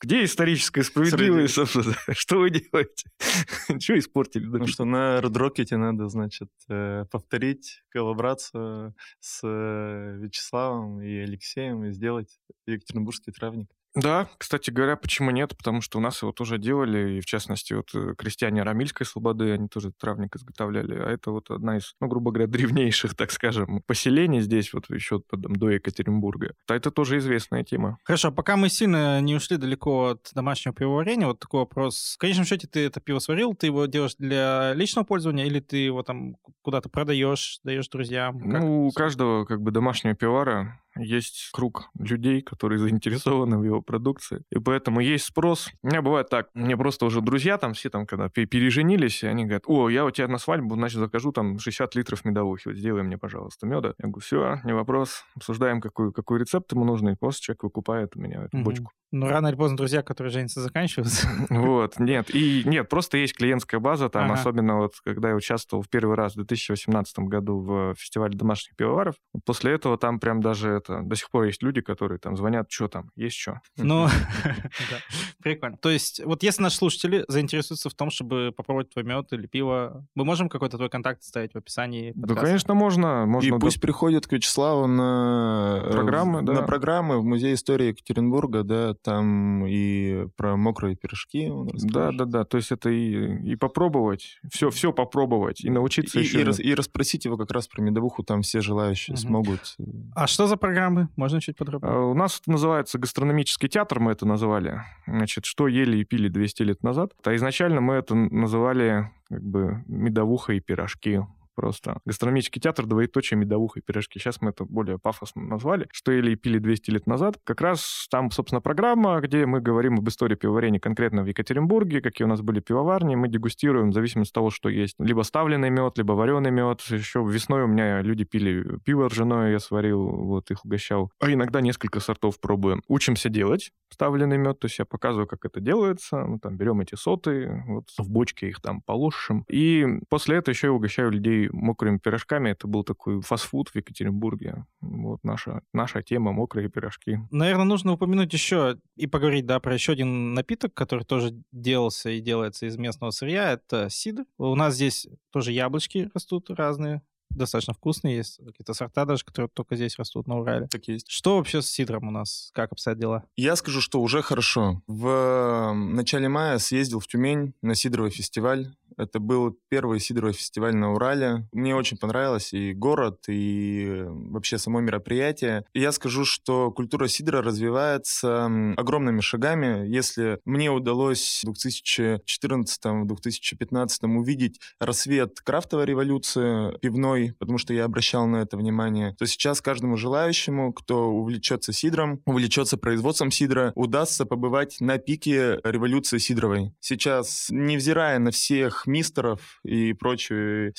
Где историческая справедливость? собственно? Что вы делаете? Что испортили? Ну что, на Редрокете надо, значит, э, повторить коллаборацию с э, Вячеславом и Алексеем и сделать Екатеринбургский травник. Да, кстати говоря, почему нет? Потому что у нас его тоже делали, и в частности, вот э, крестьяне Рамильской слободы, они тоже травник изготовляли, а это вот одна из, ну, грубо говоря, древнейших, так скажем, поселений здесь, вот еще там, до Екатеринбурга. А это тоже известная тема. Хорошо, пока мы сильно не ушли далеко от домашнего пивоварения, вот такой вопрос. В конечном счете ты это пиво сварил, ты его делаешь для личного пользования или ты его там куда-то продаешь, даешь друзьям? Как ну, у каждого как бы домашнего пивара есть круг людей, которые заинтересованы в его продукции, и поэтому есть спрос. У меня бывает так, мне просто уже друзья там все там, когда пе- переженились, и они говорят, о, я у тебя на свадьбу, значит, закажу там 60 литров медовухи, вот сделай мне, пожалуйста, меда. Я говорю, все, не вопрос, обсуждаем, какой, какой рецепт ему нужен, и после человек выкупает у меня эту Мгм. бочку. Ну, рано или поздно друзья, которые женятся, заканчиваются. Вот, нет, и нет, просто есть клиентская база, там, Ага. особенно вот, когда я участвовал в первый раз в 2018 году в фестивале домашних пивоваров, после этого там прям даже это, до сих пор есть люди, которые там звонят, что там, есть что. Ну, да, прикольно. То есть, вот если наши слушатели заинтересуются в том, чтобы попробовать твой мед или пиво, мы можем какой-то твой контакт ставить в описании Да, конечно, можно. И пусть приходят к Вячеславу на э, Программы, на программы в Музей истории Екатеринбурга, да, там и про мокрые пирожки Да, да, да. То есть это и, и попробовать, все, все попробовать, и научиться И, еще. и, рас- и расспросить его как раз про медовуху, там все желающие смогут. А что за программы? Можно чуть подробнее? У нас это называется гастрономический театр, мы это называли. Значит, что ели и пили 200 лет назад. А изначально мы это называли как бы медовуха и пирожки. Просто гастрономический театр, двоеточие, медовуха и пирожки. Сейчас мы это более пафосно назвали. Что ели и пили 200 лет назад. Как раз там, собственно, программа, где мы говорим об истории пивоварения конкретно в Екатеринбурге, какие у нас были пивоварни. Мы дегустируем в зависимости от того, что есть. Либо ставленный мед, либо вареный мед. Еще весной у меня люди пили пиво ржаное, я сварил, вот их угощал. А иногда несколько сортов пробуем. Учимся делать ставленный мед, то есть я показываю, как это делается. Мы там берем эти соты, вот в бочке их там полошим. И после этого еще я угощаю людей мокрыми пирожками. Это был такой фастфуд в Екатеринбурге. Вот наша, наша тема мокрые пирожки. Наверное, нужно упомянуть еще и поговорить, да, про еще один напиток, который тоже делался и делается из местного сырья. Это сидр. У нас здесь тоже яблочки растут разные, достаточно вкусные. Есть какие-то сорта даже, которые только здесь растут на Урале. Так есть. Что вообще с сидром у нас? Как обстоят дела? Я скажу, что уже хорошо. В начале мая съездил в Тюмень на сидровый фестиваль. Это был первый сидровый фестиваль на Урале. Мне очень понравилось и город, и вообще само мероприятие. И я скажу, что культура сидра развивается огромными шагами. Если мне удалось в 2014-2015 увидеть рассвет крафтовой революции пивной, потому что я обращал на это внимание, то сейчас каждому желающему, кто увлечется сидром, увлечется производством сидра, удастся побывать на пике революции сидровой. Сейчас, невзирая на всех мистеров и прочей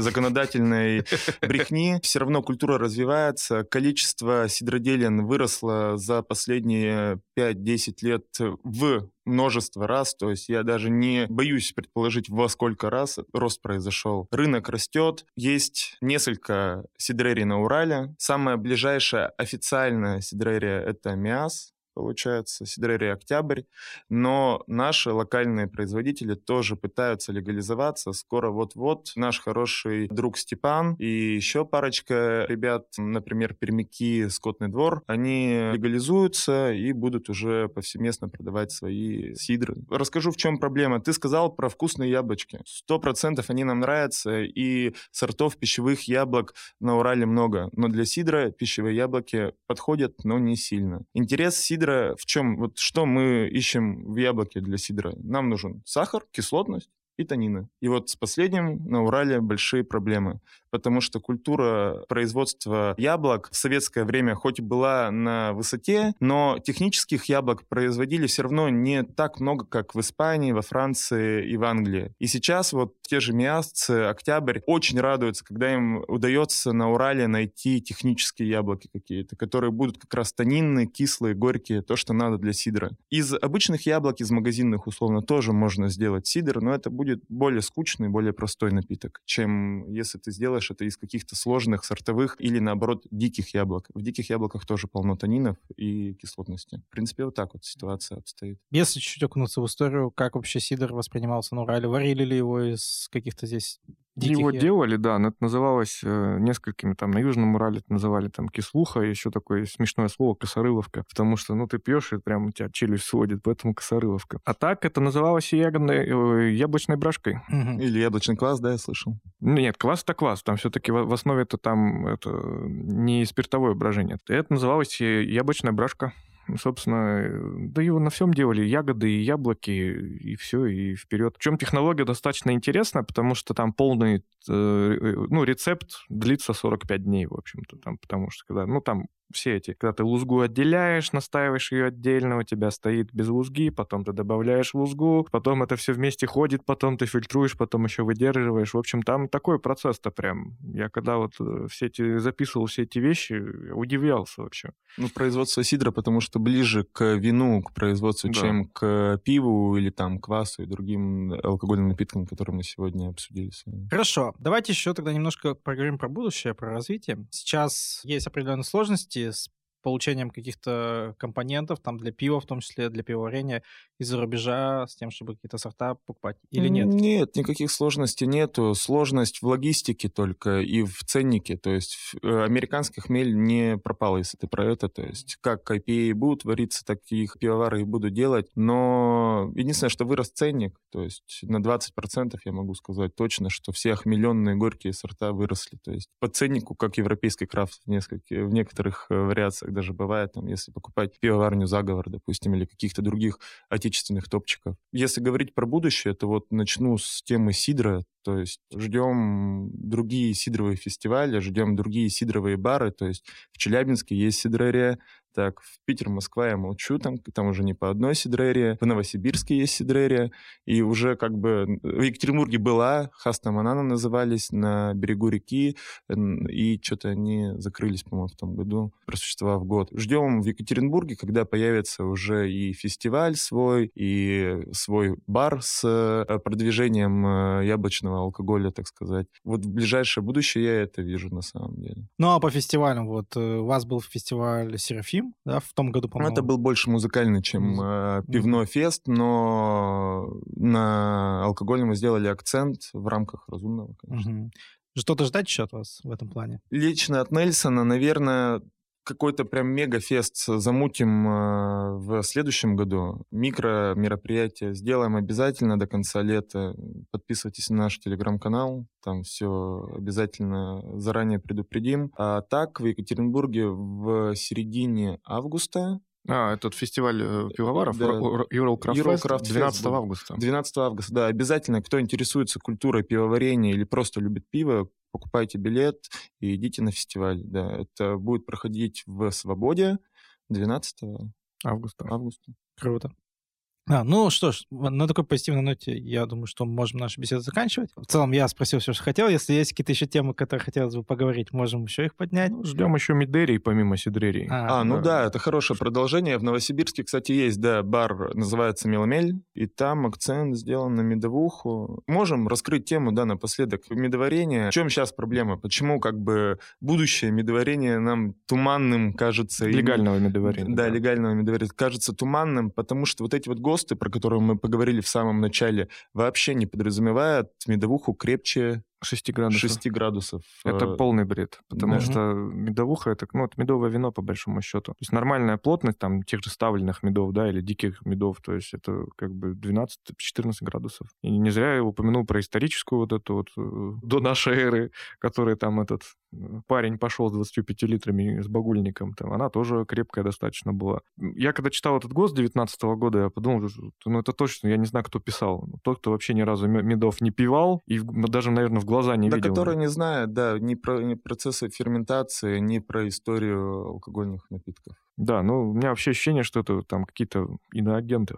законодательной брехни. Все равно культура развивается, количество сидроделин выросло за последние 5-10 лет в множество раз, то есть я даже не боюсь предположить, во сколько раз рост произошел. Рынок растет, есть несколько сидрерий на Урале. Самая ближайшая официальная сидрерия — это МИАС, получается, Сидерия Октябрь, но наши локальные производители тоже пытаются легализоваться. Скоро вот-вот наш хороший друг Степан и еще парочка ребят, например, Пермяки, Скотный двор, они легализуются и будут уже повсеместно продавать свои сидры. Расскажу, в чем проблема. Ты сказал про вкусные яблочки. Сто процентов они нам нравятся, и сортов пищевых яблок на Урале много, но для сидра пищевые яблоки подходят, но не сильно. Интерес сидра сидра в чем? Вот что мы ищем в яблоке для сидра? Нам нужен сахар, кислотность и танины. И вот с последним на Урале большие проблемы потому что культура производства яблок в советское время хоть и была на высоте, но технических яблок производили все равно не так много, как в Испании, во Франции и в Англии. И сейчас вот те же миасцы, Октябрь очень радуются, когда им удается на Урале найти технические яблоки какие-то, которые будут как раз тонинные, кислые, горькие, то, что надо для сидра. Из обычных яблок, из магазинных, условно, тоже можно сделать сидр, но это будет более скучный, более простой напиток, чем если ты сделаешь делаешь это из каких-то сложных сортовых или, наоборот, диких яблок. В диких яблоках тоже полно танинов и кислотности. В принципе, вот так вот ситуация обстоит. Если чуть-чуть окунуться в историю, как вообще сидр воспринимался на Урале? Варили ли его из каких-то здесь Диких Его я... делали, да, но это называлось э, несколькими, там, на Южном Урале это называли там кислуха, еще такое смешное слово косорыловка, потому что, ну, ты пьешь, и прям у тебя челюсть сводит, поэтому косорыловка. А так это называлось ягодной, э, яблочной брашкой. Угу. Или яблочный квас, да, я слышал? Нет, квас это квас, там все-таки в, в основе это там это не спиртовое брожение. Это называлось э, яблочная брашка собственно, да его на всем делали, ягоды и яблоки, и все, и вперед. В чем технология достаточно интересная, потому что там полный, э, ну, рецепт длится 45 дней, в общем-то, там, потому что когда, ну, там все эти, когда ты лузгу отделяешь, настаиваешь ее отдельно, у тебя стоит без лузги, потом ты добавляешь лузгу, потом это все вместе ходит, потом ты фильтруешь, потом еще выдерживаешь. В общем, там такой процесс-то прям. Я когда вот э, все эти записывал все эти вещи, удивлялся вообще. Ну, производство сидра, потому что ближе к вину, к производству, да. чем к пиву или там квасу и другим алкогольным напиткам, которые мы сегодня обсудили. Хорошо. Давайте еще тогда немножко поговорим про будущее, про развитие. Сейчас есть определенные сложности с получением каких-то компонентов, там для пива, в том числе для пивоварения, из-за рубежа с тем, чтобы какие-то сорта покупать? Или нет? Нет, никаких сложностей нету. Сложность в логистике только и в ценнике. То есть э, американский хмель не пропал, если ты про это. То есть как IPA будут вариться, так и их пивовары и будут делать. Но единственное, что вырос ценник. То есть на 20% я могу сказать точно, что все охмеленные горькие сорта выросли. То есть по ценнику, как европейский крафт в, нескольких, в некоторых э, вариациях даже бывает, там, если покупать пивоварню «Заговор», допустим, или каких-то других отечественных топчиков. Если говорить про будущее, то вот начну с темы сидра, то есть ждем другие сидровые фестивали, ждем другие сидровые бары. То есть в Челябинске есть сидрерия, так, в Питер, Москва я молчу, там, там уже не по одной сидрерии. В Новосибирске есть сидрерия. И уже как бы в Екатеринбурге была, Хаста Манана назывались, на берегу реки. И что-то они закрылись, по-моему, в том году, просуществовав год. Ждем в Екатеринбурге, когда появится уже и фестиваль свой, и свой бар с э, продвижением э, яблочного алкоголя, так сказать. Вот в ближайшее будущее я это вижу на самом деле. Ну а по фестивалям, вот э, у вас был фестиваль Серафим, Steam, да, в том году, по-моему. Ну, это был больше музыкальный, чем э, пивной фест, но на алкогольном мы сделали акцент в рамках разумного, конечно. Mm-hmm. Что-то ждать еще от вас в этом плане? Лично от Нельсона, наверное, какой-то прям мега-фест замутим э, в следующем году. Микро мероприятие сделаем обязательно до конца лета. Подписывайтесь на наш телеграм-канал, там все обязательно заранее предупредим. А так в Екатеринбурге в середине августа а, этот фестиваль э, пивоваров, да. Eurocraft, Eurocraft 12 августа. 12 августа, да. Обязательно, кто интересуется культурой пивоварения или просто любит пиво, покупайте билет и идите на фестиваль. Да, это будет проходить в Свободе 12 августа. августа. Круто. А, ну что ж, на такой позитивной ноте я думаю, что можем нашу беседу заканчивать. В целом я спросил все, что хотел. Если есть какие-то еще темы, которые хотелось бы поговорить, можем еще их поднять. Ну, ждем еще Мидерий помимо Сидрерий. А, а ну да. да, это хорошее продолжение. В Новосибирске, кстати, есть, да, бар, называется Меломель, и там акцент сделан на медовуху. Можем раскрыть тему, да, напоследок. Медоварение. В чем сейчас проблема? Почему как бы будущее медоварение нам туманным кажется? Легального медоварения. Да, да, легального медоварения кажется туманным, потому что вот эти вот ГОСТы, про которые мы поговорили в самом начале, вообще не подразумевают медовуху крепче 6 градусов. 6 градусов. Это э, полный бред, потому да. что медовуха это, ну, это медовое вино по большому счету. То есть нормальная плотность там тех же ставленных медов, да, или диких медов, то есть это как бы 12-14 градусов. И не зря я упомянул про историческую вот эту вот э, до нашей эры, который там этот парень пошел с 25 литрами с багульником, там, она тоже крепкая достаточно была. Я когда читал этот ГОСТ 19 -го года, я подумал, ну это точно, я не знаю, кто писал. Тот, кто вообще ни разу медов не пивал, и даже, наверное, в глаза не да, видел. который не знает, да, ни про ни процессы ферментации, ни про историю алкогольных напитков. Да, ну, у меня вообще ощущение, что это там какие-то иноагенты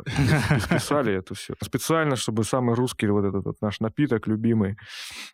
писали это все. Специально, чтобы самый русский вот этот вот наш напиток любимый,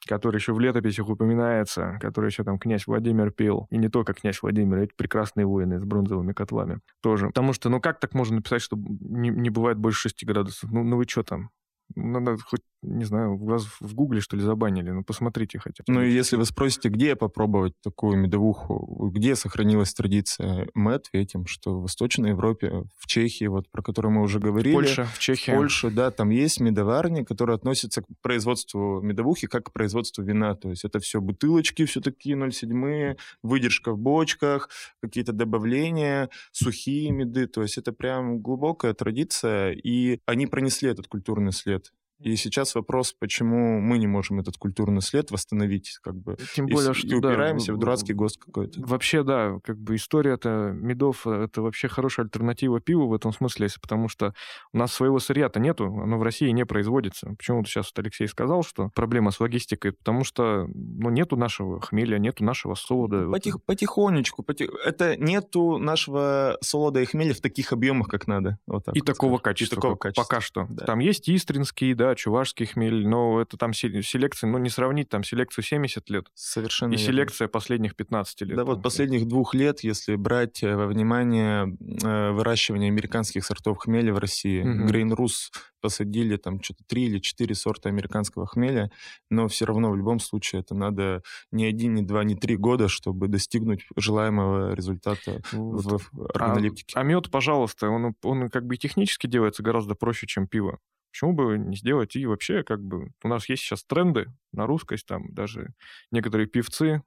который еще в летописях упоминается, который еще там князь Владимир пил, и не только князь Владимир, эти прекрасные воины с бронзовыми котлами тоже. Потому что, ну, как так можно написать, что не, не бывает больше 6 градусов? Ну, ну вы что там? Надо хоть не знаю, вас в Гугле, что ли, забанили. Ну, посмотрите хотя бы. Ну, и если вы спросите, где попробовать такую медовуху, где сохранилась традиция, мы ответим, что в Восточной Европе, в Чехии, вот про которую мы уже говорили. Польша, в Чехии. В Польше, да, там есть медоварни, которые относятся к производству медовухи как к производству вина. То есть это все бутылочки все такие 0,7, выдержка в бочках, какие-то добавления, сухие меды. То есть это прям глубокая традиция, и они пронесли этот культурный след. И сейчас вопрос, почему мы не можем этот культурный след восстановить, как бы. Тем более, и, что и упираемся да, в дурацкий ГОСТ какой-то. Вообще, да, как бы история-то медов э, это вообще хорошая альтернатива пиву в этом смысле, потому что у нас своего сырья-то нету, оно в России не производится. Почему вот сейчас вот Алексей сказал, что проблема с логистикой, потому что ну, нету нашего хмеля, нету нашего солода. Потих, вот. Потихонечку, потих... это нету нашего солода и хмеля в таких объемах, как надо. Вот так и, такого качества, и такого качества. Пока что. Да. Там есть истринский, да, чувашский хмель, но это там селекция, ну, не сравнить там селекцию 70 лет Совершенно и верно. селекция последних 15 лет. Да, вот последних двух лет, если брать э, во внимание э, выращивание американских сортов хмеля в России, угу. Grain Rus посадили там что-то три или четыре сорта американского хмеля, но все равно в любом случае это надо не один, не два, не три года, чтобы достигнуть желаемого результата вот. в органолептике. А, а мед, пожалуйста, он, он как бы технически делается гораздо проще, чем пиво. Почему бы не сделать? И вообще как бы... У нас есть сейчас тренды на русскость, там даже некоторые певцы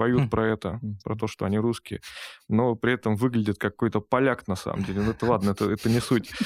поют хм. про это, про то, что они русские, но при этом выглядит как какой-то поляк на самом деле. Ну это ладно, это, это не суть.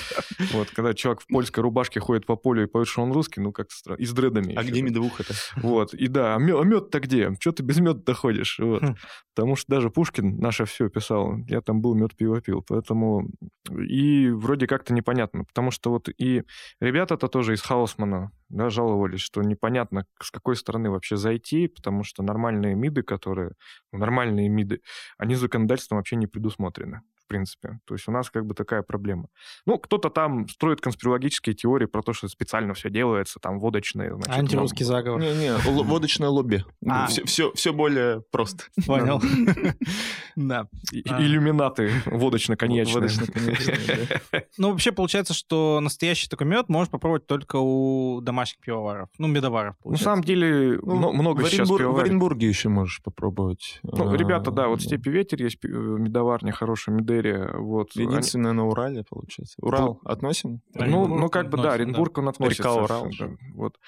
Вот, когда чувак в польской рубашке ходит по полю и поет, что он русский, ну как странно. И с дредами. А где медовуха-то? Вот, и да, а мед-то где? Что ты без меда ходишь? Вот. Хм. Потому что даже Пушкин наше все писал. Я там был, мед пиво пил. Поэтому и вроде как-то непонятно. Потому что вот и ребята-то тоже из Хаусмана да, жаловались, что непонятно, с какой стороны вообще зайти, потому что нормальные миды, которые, ну, нормальные миды, они законодательством вообще не предусмотрены в принципе. То есть у нас как бы такая проблема. Ну, кто-то там строит конспирологические теории про то, что специально все делается, там водочные. Значит, Антирусский заговор. Не-не, водочное лобби. А. Все, все, все более просто. Понял. Да. А. Иллюминаты водочно-конечные. Ну, вообще получается, что настоящий такой мед можно попробовать только у домашних пивоваров. Ну, медоваров, На самом деле, ну, много сейчас пивоваров. В Оренбурге еще можешь попробовать. Ну, ребята, да, вот в Степи Ветер есть э, медоварня хорошая, Сибири. Вот. Единственное они... на Урале, получается. Урал ну, относим? Ну, ну, как бы, да, Оренбург, да. он относится. Река Урал. Да, вот.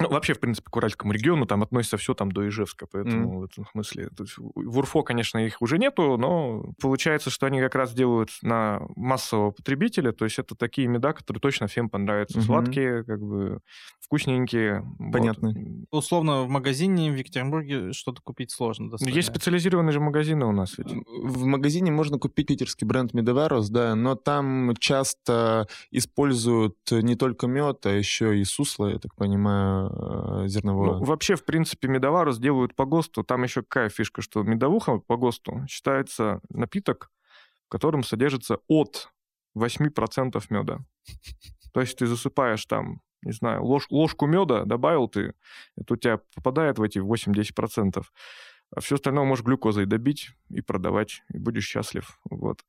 Ну, вообще, в принципе, к Уральскому региону там относится все там до Ижевска, поэтому mm. в этом смысле... В Урфо, конечно, их уже нету, но получается, что они как раз делают на массового потребителя, то есть это такие меда, которые точно всем понравятся. Mm-hmm. Сладкие, как бы вкусненькие. Понятно. Вот. Условно, в магазине в Екатеринбурге что-то купить сложно. Достаточно. Есть специализированные же магазины у нас ведь. В магазине можно купить питерский бренд Медоварус, да, но там часто используют не только мед, а еще и сусло, я так понимаю, э, зерновое. Ну, вообще, в принципе, Медоварус делают по ГОСТу. Там еще какая фишка, что медовуха по ГОСТу считается напиток, в котором содержится от 8% меда. То есть ты засыпаешь там, не знаю, ложь, ложку меда добавил ты, это у тебя попадает в эти 8-10%. А все остальное можешь глюкозой добить и продавать, и будешь счастлив. Вот.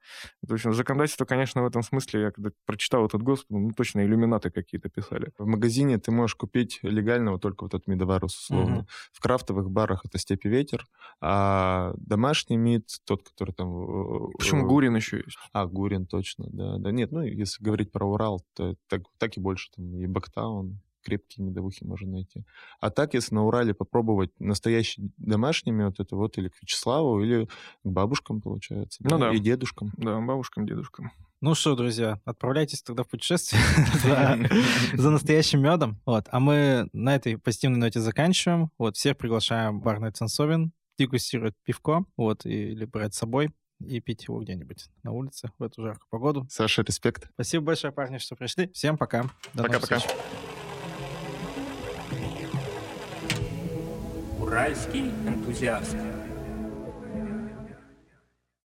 То есть законодательство, конечно, в этом смысле, я когда прочитал этот ГОСТ, ну, точно иллюминаты какие-то писали. В магазине ты можешь купить легального только вот этот медоварус, условно. Угу. В крафтовых барах это степи ветер, а домашний мид, тот, который там... Э, Почему Гурин еще есть? А, Гурин, точно, да. Да нет, ну, если говорить про Урал, то так, так и больше, там, и Бактаун, крепкие медовухи можно найти. А так, если на Урале попробовать настоящий домашний мед, это вот или к Вячеславу, или к бабушкам, получается. Ну да. И дедушкам. Да, бабушкам, дедушкам. Ну что, друзья, отправляйтесь тогда в путешествие за настоящим медом. Вот. А мы на этой позитивной ноте заканчиваем. Вот, всех приглашаем в бар Ценсовин дегустировать пивко, вот, или брать с собой и пить его где-нибудь на улице в эту жаркую погоду. Саша, респект. Спасибо большое, парни, что пришли. Всем пока. Пока-пока. Уральский энтузиаст.